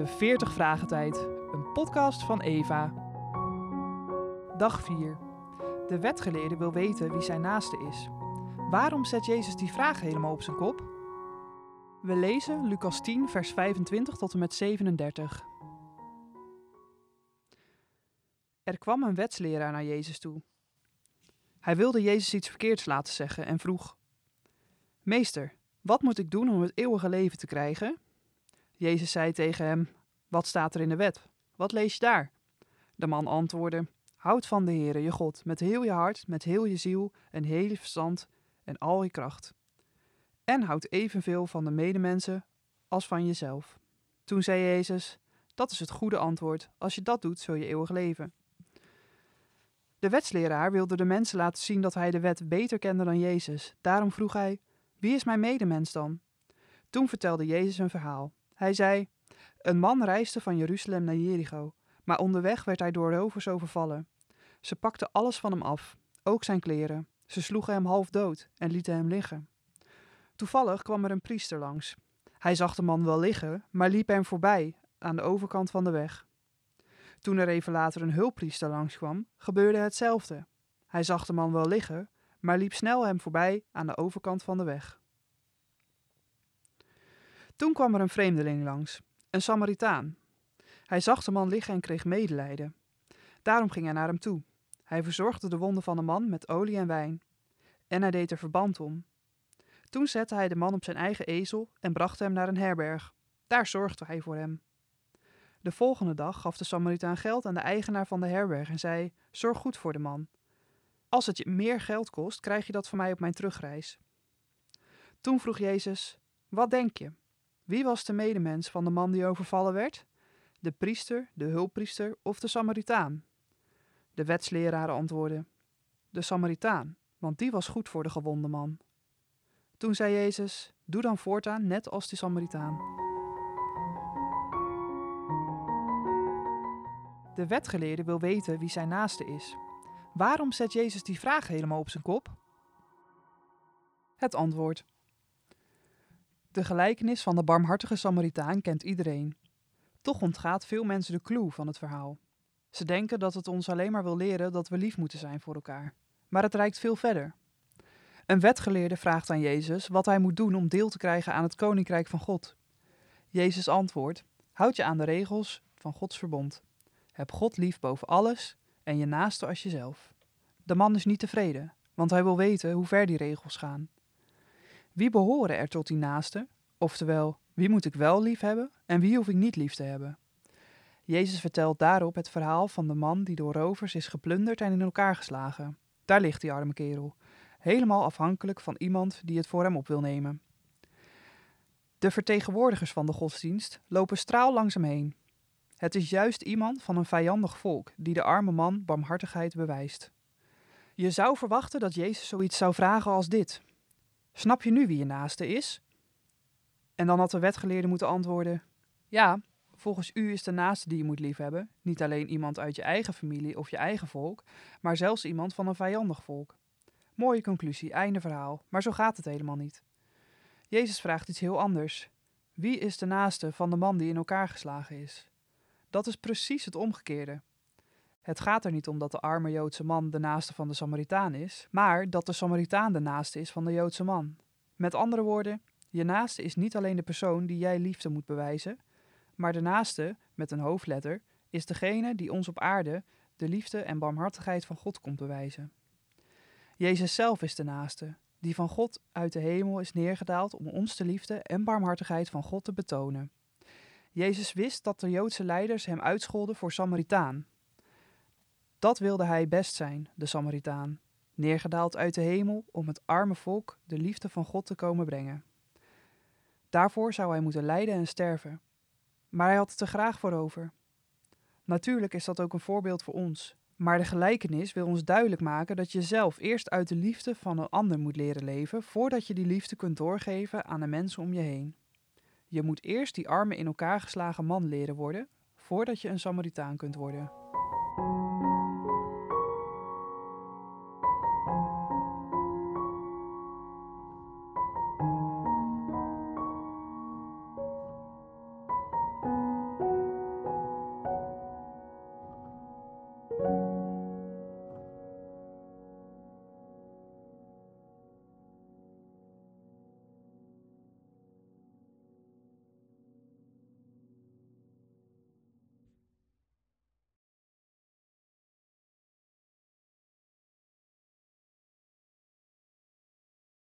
De 40 Vragen Tijd, een podcast van Eva. Dag 4. De wetgeleerde wil weten wie zijn naaste is. Waarom zet Jezus die vraag helemaal op zijn kop? We lezen Lucas 10, vers 25 tot en met 37. Er kwam een wetsleraar naar Jezus toe. Hij wilde Jezus iets verkeerds laten zeggen en vroeg: Meester, wat moet ik doen om het eeuwige leven te krijgen? Jezus zei tegen hem: Wat staat er in de wet? Wat lees je daar? De man antwoordde: Houd van de Heere je God met heel je hart, met heel je ziel en heel je verstand en al je kracht. En houd evenveel van de medemensen als van jezelf. Toen zei Jezus: Dat is het goede antwoord. Als je dat doet, zul je eeuwig leven. De wetsleraar wilde de mensen laten zien dat hij de wet beter kende dan Jezus. Daarom vroeg hij: Wie is mijn medemens dan? Toen vertelde Jezus een verhaal. Hij zei: Een man reisde van Jeruzalem naar Jericho, maar onderweg werd hij door rovers overvallen. Ze pakten alles van hem af, ook zijn kleren. Ze sloegen hem half dood en lieten hem liggen. Toevallig kwam er een priester langs. Hij zag de man wel liggen, maar liep hem voorbij aan de overkant van de weg. Toen er even later een hulppriester langskwam, gebeurde hetzelfde. Hij zag de man wel liggen, maar liep snel hem voorbij aan de overkant van de weg. Toen kwam er een vreemdeling langs, een Samaritaan. Hij zag de man liggen en kreeg medelijden. Daarom ging hij naar hem toe. Hij verzorgde de wonden van de man met olie en wijn. En hij deed er verband om. Toen zette hij de man op zijn eigen ezel en bracht hem naar een herberg. Daar zorgde hij voor hem. De volgende dag gaf de Samaritaan geld aan de eigenaar van de herberg en zei: Zorg goed voor de man. Als het je meer geld kost, krijg je dat van mij op mijn terugreis. Toen vroeg Jezus: Wat denk je? Wie was de medemens van de man die overvallen werd? De priester, de hulppriester of de Samaritaan? De wetsleraren antwoordden: De Samaritaan, want die was goed voor de gewonde man. Toen zei Jezus: Doe dan voortaan net als de Samaritaan. De wetgeleerde wil weten wie zijn naaste is. Waarom zet Jezus die vraag helemaal op zijn kop? Het antwoord. De gelijkenis van de barmhartige Samaritaan kent iedereen. Toch ontgaat veel mensen de clue van het verhaal. Ze denken dat het ons alleen maar wil leren dat we lief moeten zijn voor elkaar. Maar het reikt veel verder. Een wetgeleerde vraagt aan Jezus wat hij moet doen om deel te krijgen aan het koninkrijk van God. Jezus antwoordt: Houd je aan de regels van Gods verbond. Heb God lief boven alles en je naaste als jezelf. De man is niet tevreden, want hij wil weten hoe ver die regels gaan. Wie behoren er tot die naaste? Oftewel, wie moet ik wel lief hebben en wie hoef ik niet lief te hebben? Jezus vertelt daarop het verhaal van de man die door rovers is geplunderd en in elkaar geslagen. Daar ligt die arme kerel, helemaal afhankelijk van iemand die het voor hem op wil nemen. De vertegenwoordigers van de godsdienst lopen straal langs hem heen. Het is juist iemand van een vijandig volk die de arme man barmhartigheid bewijst. Je zou verwachten dat Jezus zoiets zou vragen als dit: Snap je nu wie je naaste is? En dan had de wetgeleerde moeten antwoorden: Ja, volgens u is de naaste die je moet liefhebben niet alleen iemand uit je eigen familie of je eigen volk, maar zelfs iemand van een vijandig volk. Mooie conclusie, einde verhaal, maar zo gaat het helemaal niet. Jezus vraagt iets heel anders. Wie is de naaste van de man die in elkaar geslagen is? Dat is precies het omgekeerde. Het gaat er niet om dat de arme Joodse man de naaste van de Samaritaan is, maar dat de Samaritaan de naaste is van de Joodse man. Met andere woorden, je naaste is niet alleen de persoon die jij liefde moet bewijzen, maar de naaste, met een hoofdletter, is degene die ons op aarde de liefde en barmhartigheid van God komt bewijzen. Jezus zelf is de naaste, die van God uit de hemel is neergedaald om ons de liefde en barmhartigheid van God te betonen. Jezus wist dat de Joodse leiders hem uitscholden voor Samaritaan, dat wilde hij best zijn, de Samaritaan, neergedaald uit de hemel om het arme volk de liefde van God te komen brengen. Daarvoor zou hij moeten lijden en sterven. Maar hij had het er graag voor over. Natuurlijk is dat ook een voorbeeld voor ons, maar de gelijkenis wil ons duidelijk maken dat je zelf eerst uit de liefde van een ander moet leren leven voordat je die liefde kunt doorgeven aan de mensen om je heen. Je moet eerst die arme in elkaar geslagen man leren worden voordat je een Samaritaan kunt worden.